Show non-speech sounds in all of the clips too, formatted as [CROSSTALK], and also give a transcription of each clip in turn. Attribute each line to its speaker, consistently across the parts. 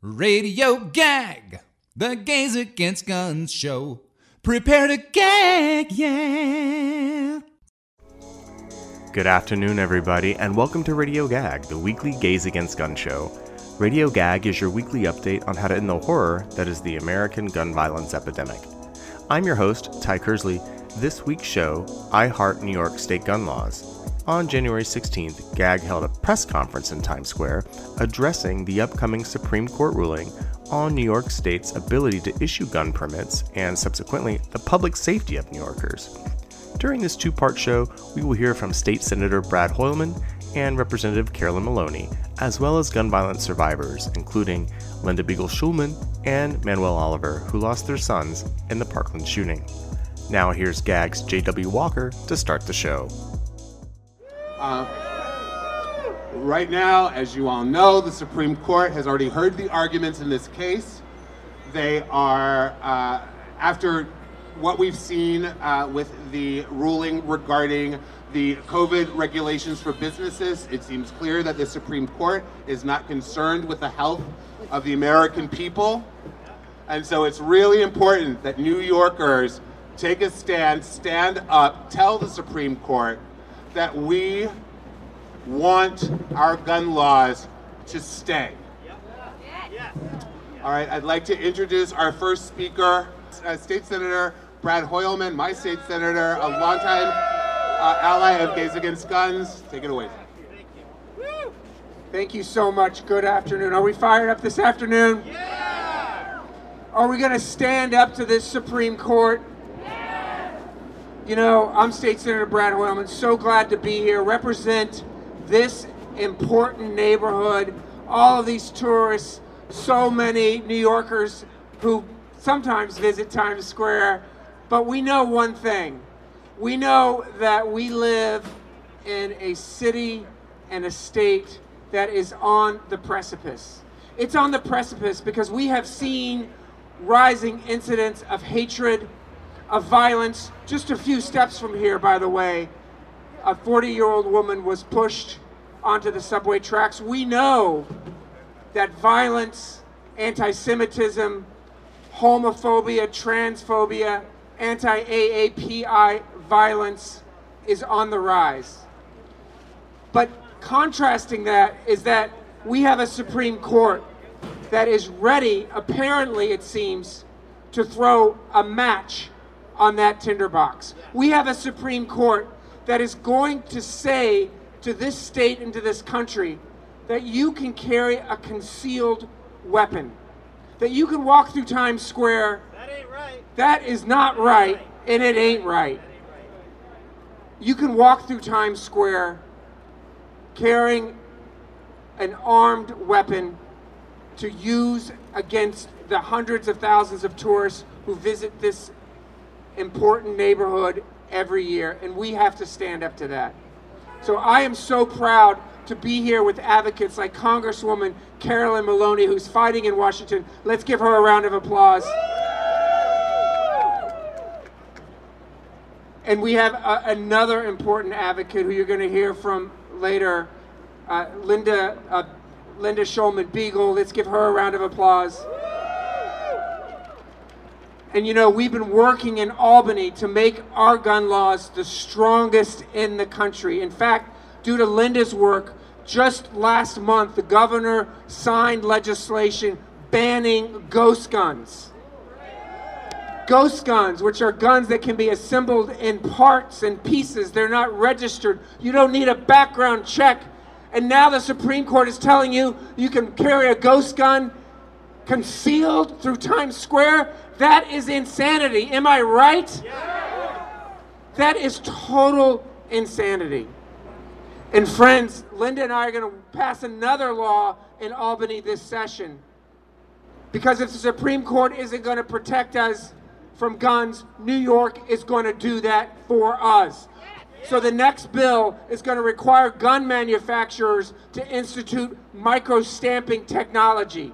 Speaker 1: Radio Gag, the Gays Against Guns show. Prepare to gag, yeah.
Speaker 2: Good afternoon, everybody, and welcome to Radio Gag, the weekly Gays Against Gun show. Radio Gag is your weekly update on how to end the horror that is the American gun violence epidemic. I'm your host, Ty Kersley. This week's show, I Heart New York State Gun Laws. On January 16th, GAG held a press conference in Times Square addressing the upcoming Supreme Court ruling on New York State's ability to issue gun permits and subsequently the public safety of New Yorkers. During this two part show, we will hear from State Senator Brad Hoylman and Representative Carolyn Maloney, as well as gun violence survivors, including Linda Beigel Schulman and Manuel Oliver, who lost their sons in the Parkland shooting. Now here's GAG's J.W. Walker to start the show.
Speaker 3: Uh, right now, as you all know, the Supreme Court has already heard the arguments in this case. They are, uh, after what we've seen uh, with the ruling regarding the COVID regulations for businesses, it seems clear that the Supreme Court is not concerned with the health of the American people. And so it's really important that New Yorkers take a stand, stand up, tell the Supreme Court that we want our gun laws to stay. All right, I'd like to introduce our first speaker, uh, State Senator Brad Hoylman, my state senator, a longtime uh, ally of Gays Against Guns. Take it away.
Speaker 4: Thank you so much. Good afternoon. Are we fired up this afternoon? Yeah! Are we going to stand up to this Supreme Court? You know, I'm State Senator Brad Hoylman. So glad to be here, represent this important neighborhood, all of these tourists, so many New Yorkers who sometimes visit Times Square. But we know one thing. We know that we live in a city and a state that is on the precipice. It's on the precipice because we have seen rising incidents of hatred, of violence. Just a few steps from here, by the way, a 40 year old woman was pushed onto the subway tracks. We know that violence, anti Semitism, homophobia, transphobia, anti AAPI violence is on the rise. But contrasting that is that we have a Supreme Court that is ready, apparently it seems, to throw a match on that tinderbox. We have a Supreme Court that is going to say to this state and to this country that you can carry a concealed weapon. That you can walk through Times Square.
Speaker 5: That ain't right.
Speaker 4: That is not right, and it ain't right. You can walk through Times Square carrying an armed weapon to use against the hundreds of thousands of tourists who visit this important neighborhood every year, and we have to stand up to that. So I am so proud to be here with advocates like Congresswoman Carolyn Maloney, who's fighting in Washington. Let's give her a round of applause. And we have a, another important advocate who you're going to hear from later, uh, Linda, uh, Linda Schulman Beigel. Let's give her a round of applause. And you know, we've been working in Albany to make our gun laws the strongest in the country. In fact, due to Linda's work, just last month, the governor signed legislation banning ghost guns. Ghost guns, which are guns that can be assembled in parts and pieces, they're not registered. You don't need a background check. And now the Supreme Court is telling you you can carry a ghost gun concealed through Times Square that is insanity. Am I right? That is total insanity. And friends, Linda and I are going to pass another law in Albany this session. Because if the Supreme Court isn't going to protect us from guns, New York is going to do that for us. So the next bill is going to require gun manufacturers to institute micro stamping technology.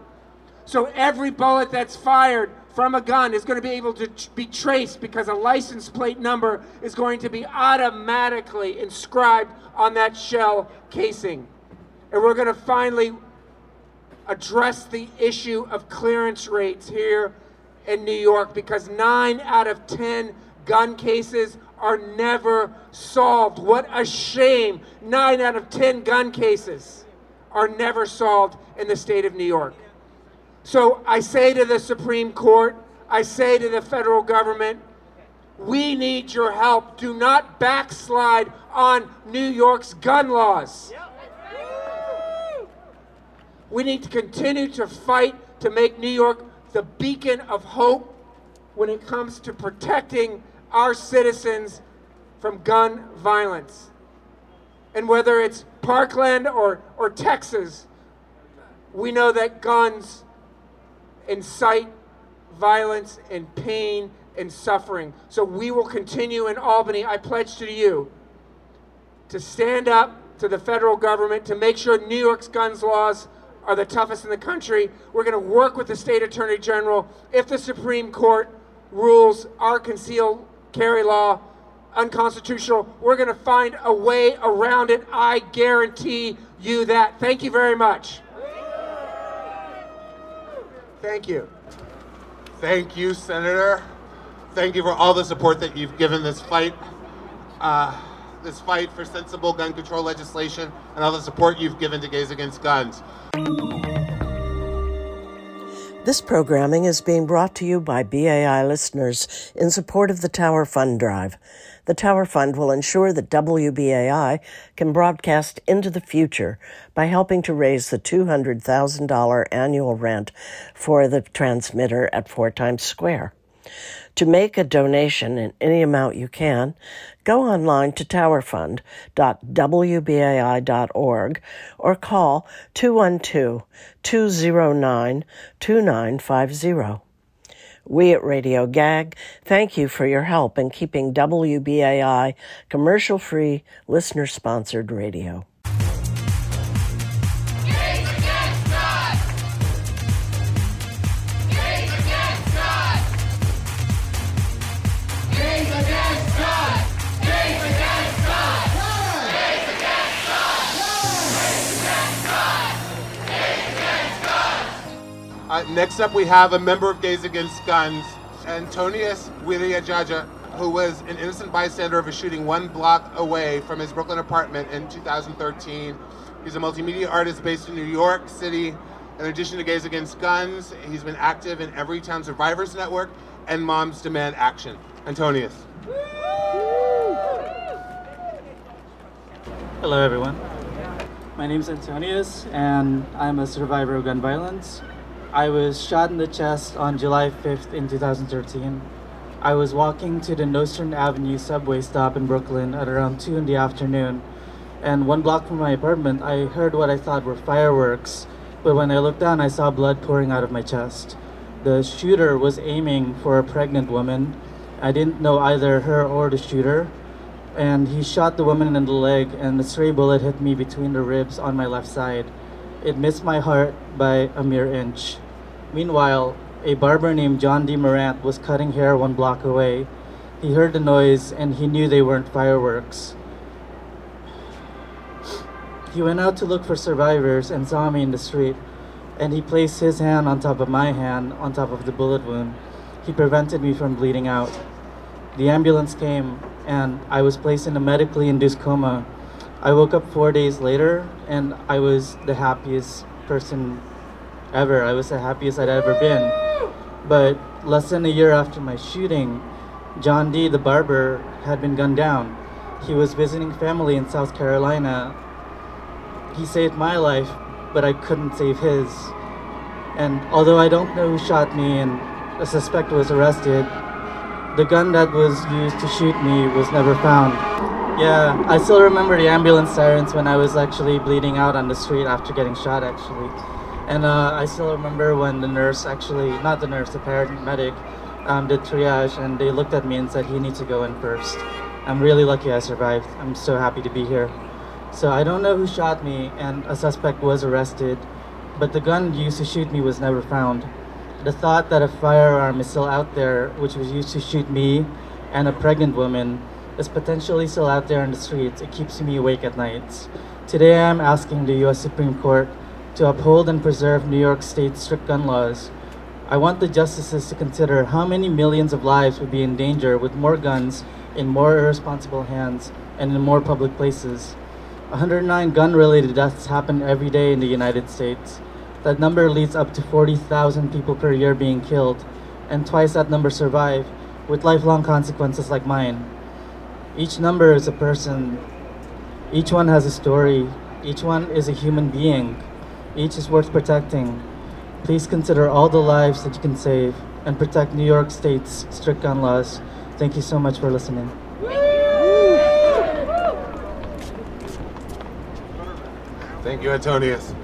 Speaker 4: So every bullet that's fired from a gun is going to be able to be traced because a license plate number is going to be automatically inscribed on that shell casing. And we're going to finally address the issue of clearance rates here in New York because nine out of 10 gun cases are never solved. What a shame. Nine out of 10 gun cases are never solved in the state of New York. So I say to the Supreme Court, I say to the federal government, we need your help. Do not backslide on New York's gun laws. We need to continue to fight to make New York the beacon of hope when it comes to protecting our citizens from gun violence. And whether it's Parkland or, or Texas, we know that guns incite violence and pain and suffering. So we will continue in Albany. I pledge to you to stand up to the federal government to make sure New York's guns laws are the toughest in the country. We're going to work with the state attorney general. If the Supreme Court rules our concealed carry law unconstitutional, we're going to find a way around it. I guarantee you that. Thank you very much. Thank you.
Speaker 3: Thank you, Senator. Thank you for all the support that you've given this fight. Uh, this fight for sensible gun control legislation and all the support you've given to Gays Against Guns.
Speaker 5: This programming is being brought to you by BAI listeners in support of the Tower Fund Drive. The Tower Fund will ensure that WBAI can broadcast into the future by helping to raise the $200,000 annual rent for the transmitter at Four Times Square. To make a donation in any amount you can, go online to towerfund.wbai.org or call 212-209-2950. We at Radio Gag thank you for your help in keeping WBAI commercial-free, listener-sponsored radio.
Speaker 3: Uh, next up, we have a member of Gays Against Guns, Antonius Wiriadjaja, who was an innocent bystander of a shooting one block away from his Brooklyn apartment in 2013. He's a multimedia artist based in New York City. In addition to Gays Against Guns, he's been active in Everytown Survivors Network and Moms Demand Action. Antonius.
Speaker 6: Hello, everyone. My name is Antonius, and I'm a survivor of gun violence. I was shot in the chest on July 5th in 2013. I was walking to the Nostrand Avenue subway stop in Brooklyn at around 2 in the afternoon, and one block from my apartment, I heard what I thought were fireworks, but when I looked down, I saw blood pouring out of my chest. The shooter was aiming for a pregnant woman. I didn't know either her or the shooter, and he shot the woman in the leg, and the stray bullet hit me between the ribs on my left side. It missed my heart by a mere inch. Meanwhile, a barber named John D. Morant was cutting hair one block away. He heard the noise and he knew they weren't fireworks. He went out to look for survivors and saw me in the street, and he placed his hand on top of my hand on top of the bullet wound. He prevented me from bleeding out. The ambulance came, and I was placed in a medically induced coma. I woke up four days later, and I was the happiest person ever. I was the happiest I'd ever been. But less than a year after my shooting, John D., the barber, had been gunned down. He was visiting family in South Carolina. He saved my life, but I couldn't save his. And although I don't know who shot me and a suspect was arrested, the gun that was used to shoot me was never found. Yeah, I still remember the ambulance sirens when I was actually bleeding out on the street after getting shot, actually. And uh, I still remember when the nurse actually, not the nurse, the paramedic, um, did triage and they looked at me and said, he needs to go in first. I'm really lucky I survived. I'm so happy to be here. So I don't know who shot me and a suspect was arrested, but the gun used to shoot me was never found. The thought that a firearm is still out there, which was used to shoot me and a pregnant woman, is potentially still out there in the streets. It keeps me awake at nights. Today I'm asking the US Supreme Court to uphold and preserve New York State's strict gun laws. I want the justices to consider how many millions of lives would be in danger with more guns in more irresponsible hands and in more public places. 109 gun related deaths happen every day in the United States. That number leads up to 40,000 people per year being killed, and twice that number survive, with lifelong consequences like mine. Each number is a person, each one has a story, each one is a human being, each is worth protecting. Please consider all the lives that you can save and protect New York State's strict gun laws. Thank you so much for listening.
Speaker 3: Thank you, Antonius.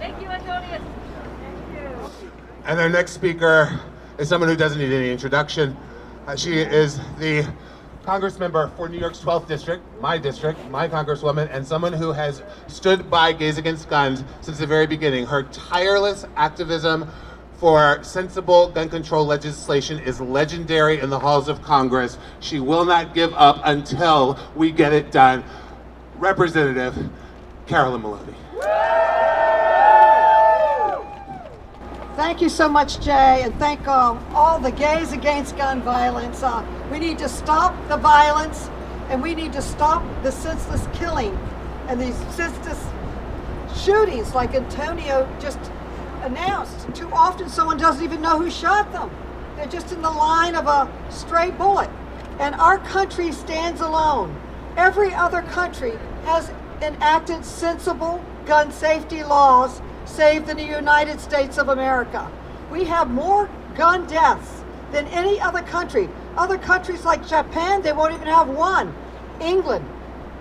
Speaker 7: Thank you, Antonius. Thank you.
Speaker 3: And our next speaker is someone who doesn't need any introduction. Uh, she is the Congress member for New York's 12th district, my district, my congresswoman, and someone who has stood by Gays Against Guns since the very beginning. Her tireless activism for sensible gun control legislation is legendary in the halls of Congress. She will not give up until we get it done. Representative Carolyn Maloney.
Speaker 8: Thank you so much, Jay, and thank um, all the gays against gun violence. Uh, we need to stop the violence, and we need to stop the senseless killing and these senseless shootings, like Antonio just announced. Too often, someone doesn't even know who shot them. They're just in the line of a stray bullet. And our country stands alone. Every other country has enacted sensible gun safety laws save the United States of America. We have more gun deaths than any other country. Other countries like Japan, they won't even have one. England,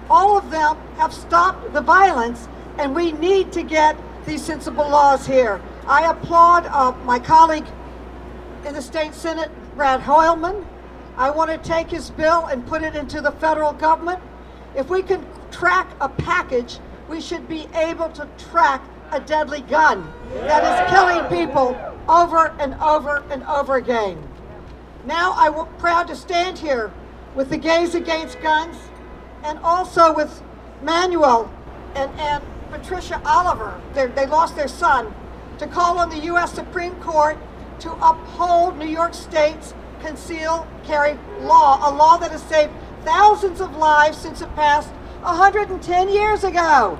Speaker 8: all of them have stopped the violence, and we need to get these sensible laws here. I applaud uh, my colleague in the state senate, Brad Hoylman. I want to take his bill and put it into the federal government. If we can track a package, we should be able to track a deadly gun that is killing people over and over and over again. Now I'm proud to stand here with the Gays Against Guns and also with Manuel and, and Patricia Oliver. They're, they lost their son to call on the U.S. Supreme Court to uphold New York State's concealed carry law, a law that has saved thousands of lives since it passed 110 years ago.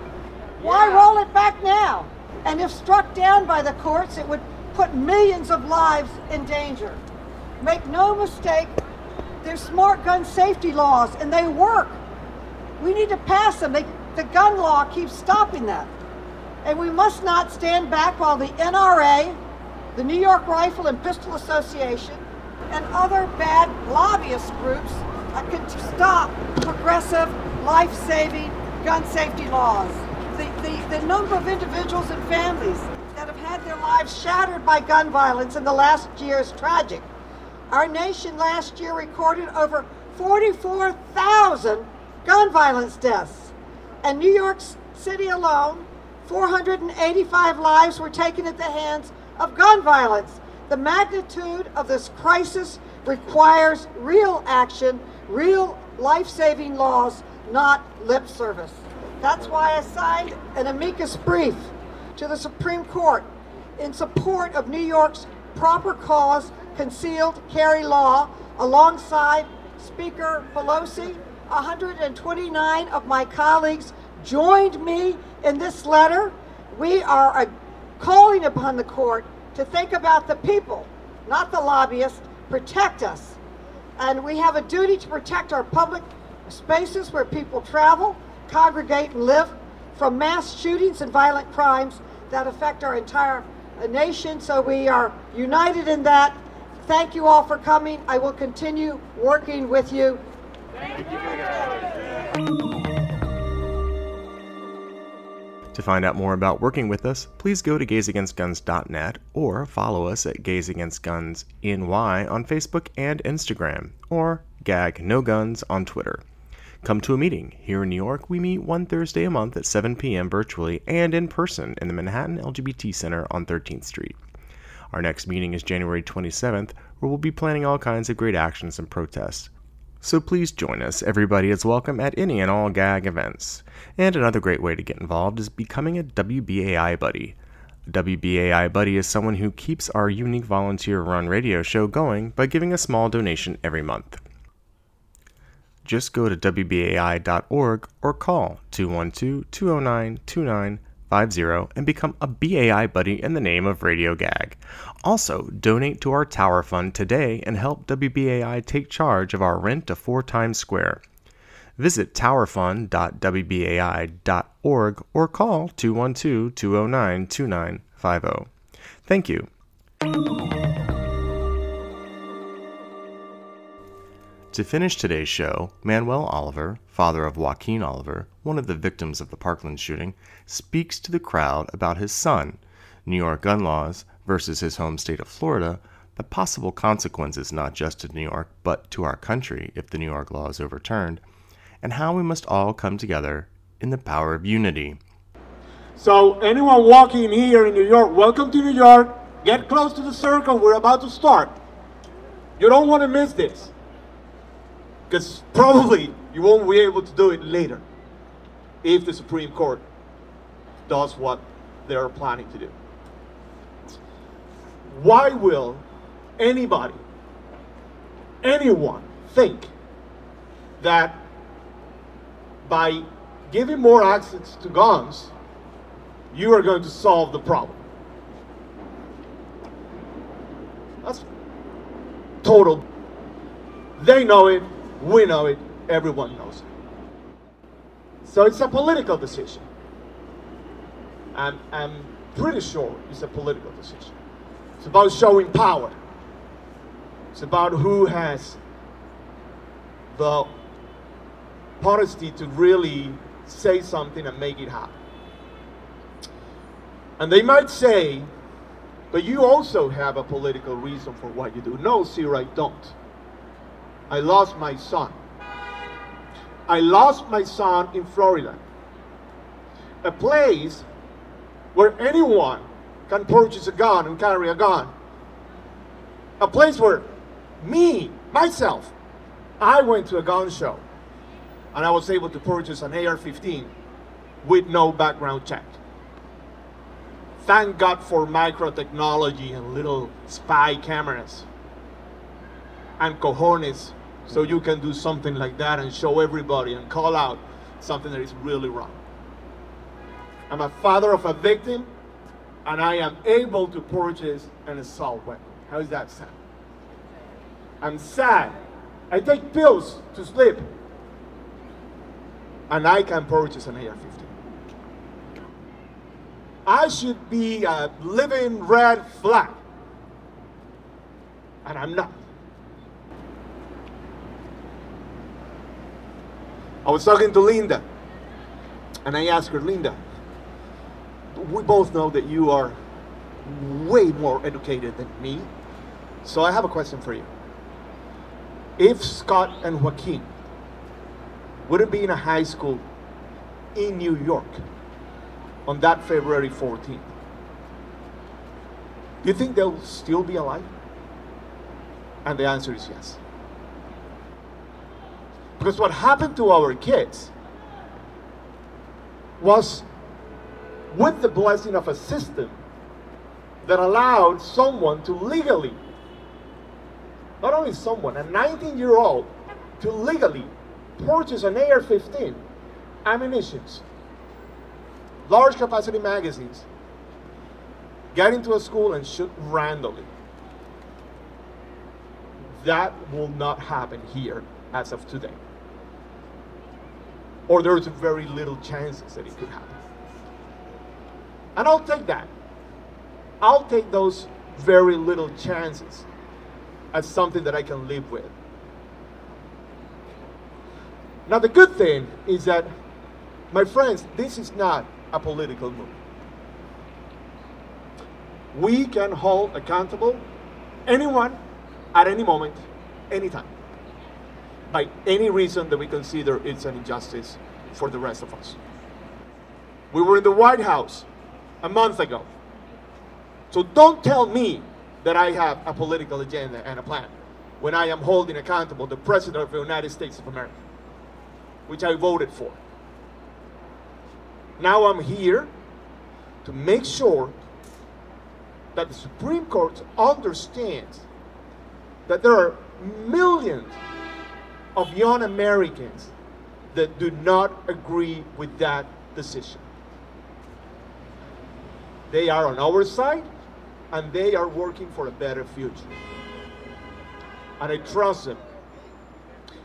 Speaker 8: Why roll it back now? And if struck down by the courts, it would put millions of lives in danger. Make no mistake, there's smart gun safety laws and they work. We need to pass them. They, the gun law keeps stopping that. And we must not stand back while the NRA, the New York Rifle and Pistol Association, and other bad lobbyist groups can stop progressive, life-saving gun safety laws the, the, number of individuals and families that have had their lives shattered by gun violence in the last year is tragic. Our nation last year recorded over 44,000 gun violence deaths. And New York City alone, 485 lives were taken at the hands of gun violence. The magnitude of this crisis requires real action, real life-saving laws, not lip service. That's why I signed an amicus brief to the Supreme Court in support of New York's proper cause concealed carry law alongside Speaker Pelosi. 129 of my colleagues joined me in this letter. We are uh, calling upon the court to think about the people, not the lobbyists, protect us. And we have a duty to protect our public spaces where people travel, congregate and live from mass shootings and violent crimes that affect our entire nation. So we are united in that. Thank you all for coming. I will continue working with you.
Speaker 2: To find out more about working with us, please go to gaysagainstguns.net or follow us at Gays Against Guns NY on Facebook and Instagram, or Gag No Guns on Twitter. Come to a meeting. Here in New York, we meet one Thursday a month at 7 p.m. virtually and in person in the Manhattan LGBT Center on 13th Street. Our next meeting is January 27th, where we'll be planning all kinds of great actions and protests. So please join us. Everybody is welcome at any and all GAG events. And another great way to get involved is becoming a WBAI buddy. A WBAI buddy is someone who keeps our unique volunteer run radio show going by giving a small donation every month. Just go to WBAI.org or call 212 209 2950 and become a BAI buddy in the name of Radio Gag. Also, donate to our Tower Fund today and help WBAI take charge of our rent of 4 Times Square. Visit towerfund.wbai.org or call 212 209 2950. Thank you. To finish today's show, Manuel Oliver, father of Joaquin Oliver, one of the victims of the Parkland shooting, speaks to the crowd about his son, New York gun laws versus his home state of Florida, the possible consequences not just to New York but to our country if the New York law is overturned, and how we must all come together in the power of unity.
Speaker 9: So, anyone walking here in New York, welcome to New York. Get close to the circle. We're about to start. You don't want to miss this. Because probably you won't be able to do it later if the Supreme Court does what they're planning to do. Why will anybody, anyone, think that by giving more access to guns, you are going to solve the problem? That's total. They know it, we know it, everyone knows it. So it's a political decision. I'm, I'm pretty sure it's a political decision. It's about showing power. It's about who has the honesty to really say something and make it happen. And they might say, but you also have a political reason for what you do. No, sir, I don't. I lost my son. I lost my son in Florida, a place where anyone can purchase a gun and carry a gun. A place where me, myself, I went to a gun show and I was able to purchase an AR 15 with no background check. Thank God for micro technology and little spy cameras and cojones so you can do something like that and show everybody and call out something that is really wrong. I'm a father of a victim and I am able to purchase an assault weapon. How does that sound? I'm sad. I take pills to sleep and I can purchase an AR 15. I should be a living red flag and I'm not. I was talking to Linda, and I asked her, Linda, we both know that you are way more educated than me, so I have a question for you. If Scott and Joaquin wouldn't be in a high school in New York on that February 14th, do you think they'll still be alive? And the answer is yes. Because what happened to our kids was with the blessing of a system that allowed someone to legally, not only someone, a 19 year old, to legally purchase an AR 15, ammunitions, large capacity magazines, get into a school and shoot randomly. That will not happen here as of today or there's very little chances that it could happen. And I'll take that. I'll take those very little chances as something that I can live with. Now, the good thing is that, my friends, this is not a political move. We can hold accountable anyone at any moment, anytime by any reason that we consider it's an injustice for the rest of us. We were in the White House a month ago. So don't tell me that I have a political agenda and a plan. when I am holding accountable the President of the United States of America, which I voted for. Now I'm here to make sure that the Supreme Court understands that there are millions of young Americans that do not agree with that decision. They are on our side and they are working for a better future. And I trust them.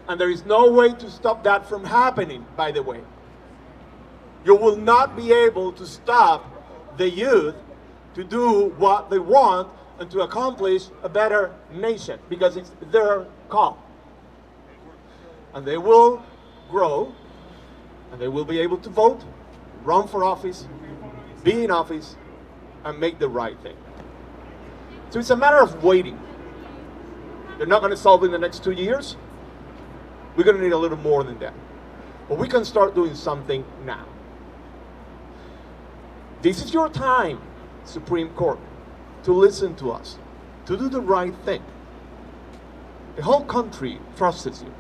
Speaker 9: And there is no way to stop that from happening, by the way. You will not be able to stop the youth to do what they want and to accomplish a better nation because it's their call. And they will grow and they will be able to vote, run for office, be in office, and make the right thing. So it's a matter of waiting. They're not going to solve it in the next two years. We're going to need a little more than that. But we can start doing something now. This is your time, Supreme Court, to listen to us, to do the right thing. The whole country trusts you.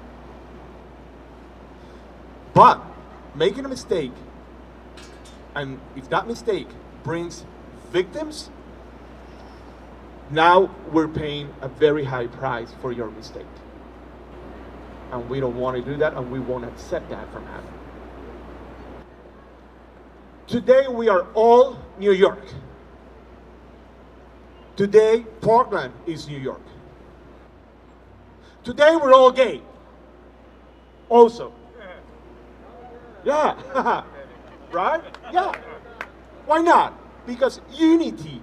Speaker 9: But making a mistake, and if that mistake brings victims, now we're paying a very high price for your mistake. And we don't want to do that, and we won't accept that from happening. Today we are all New York. Today Parkland is New York. Today we're all gay. Also. Yeah. [LAUGHS] right? Yeah. Why not? Because unity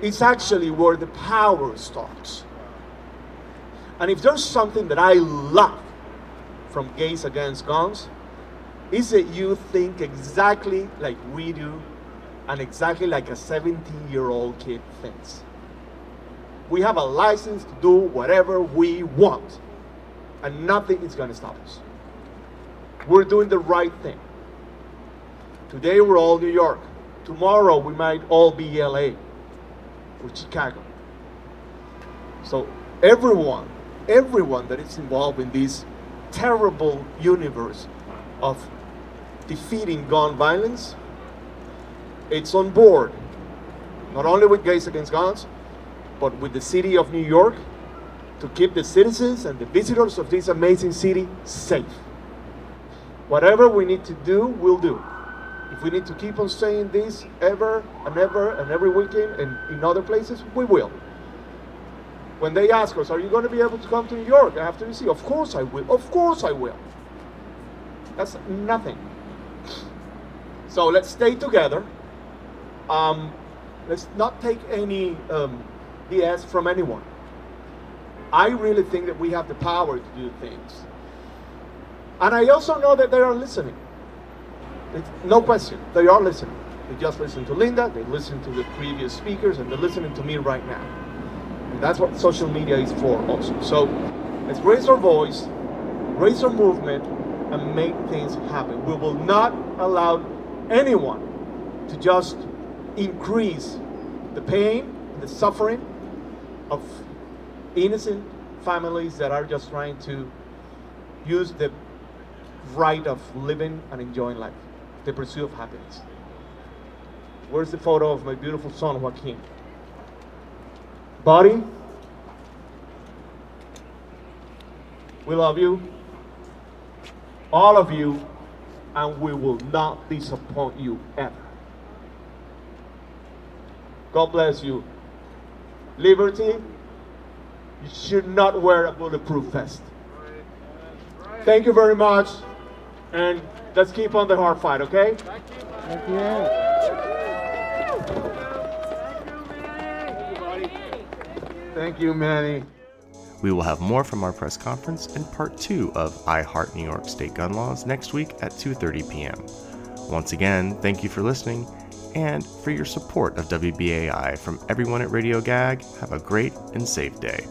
Speaker 9: is actually where the power starts. And if there's something that I love from Gays Against Guns, is that you think exactly like we do and exactly like a 17 year old kid thinks. We have a license to do whatever we want, and nothing is going to stop us. We're doing the right thing. Today we're all New York. Tomorrow we might all be LA or Chicago. So everyone, everyone that is involved in this terrible universe of defeating gun violence, it's on board. Not only with Gays Against Guns, but with the city of New York to keep the citizens and the visitors of this amazing city safe. Whatever we need to do, we'll do. If we need to keep on saying this ever and ever and every weekend and in other places, we will. When they ask us, are you going to be able to come to New York after you see? Of course I will. Of course I will. That's nothing. So let's stay together. Um, let's not take any um, BS from anyone. I really think that we have the power to do things. And I also know that they are listening. It's no question, they are listening. They just listen to Linda, they listen to the previous speakers, and they're listening to me right now. And that's what social media is for also. So let's raise our voice, raise our movement, and make things happen. We will not allow anyone to just increase the pain, the suffering of innocent families that are just trying to use the right of living and enjoying life, the pursuit of happiness. Where's the photo of my beautiful son, Joaquin? Buddy, we love you, all of you, and we will not disappoint you ever. God bless you. Liberty, you should not wear a bulletproof vest. Thank you very much, and let's keep on the hard fight, okay? Thank you. Thank you, Thank you, Manny.
Speaker 2: We will have more from our press conference and part 2 of I Heart New York State Gun Laws next week at 2:30 p.m. Once again, thank you for listening and for your support of WBAI from everyone at Radio Gag. Have a great and safe day.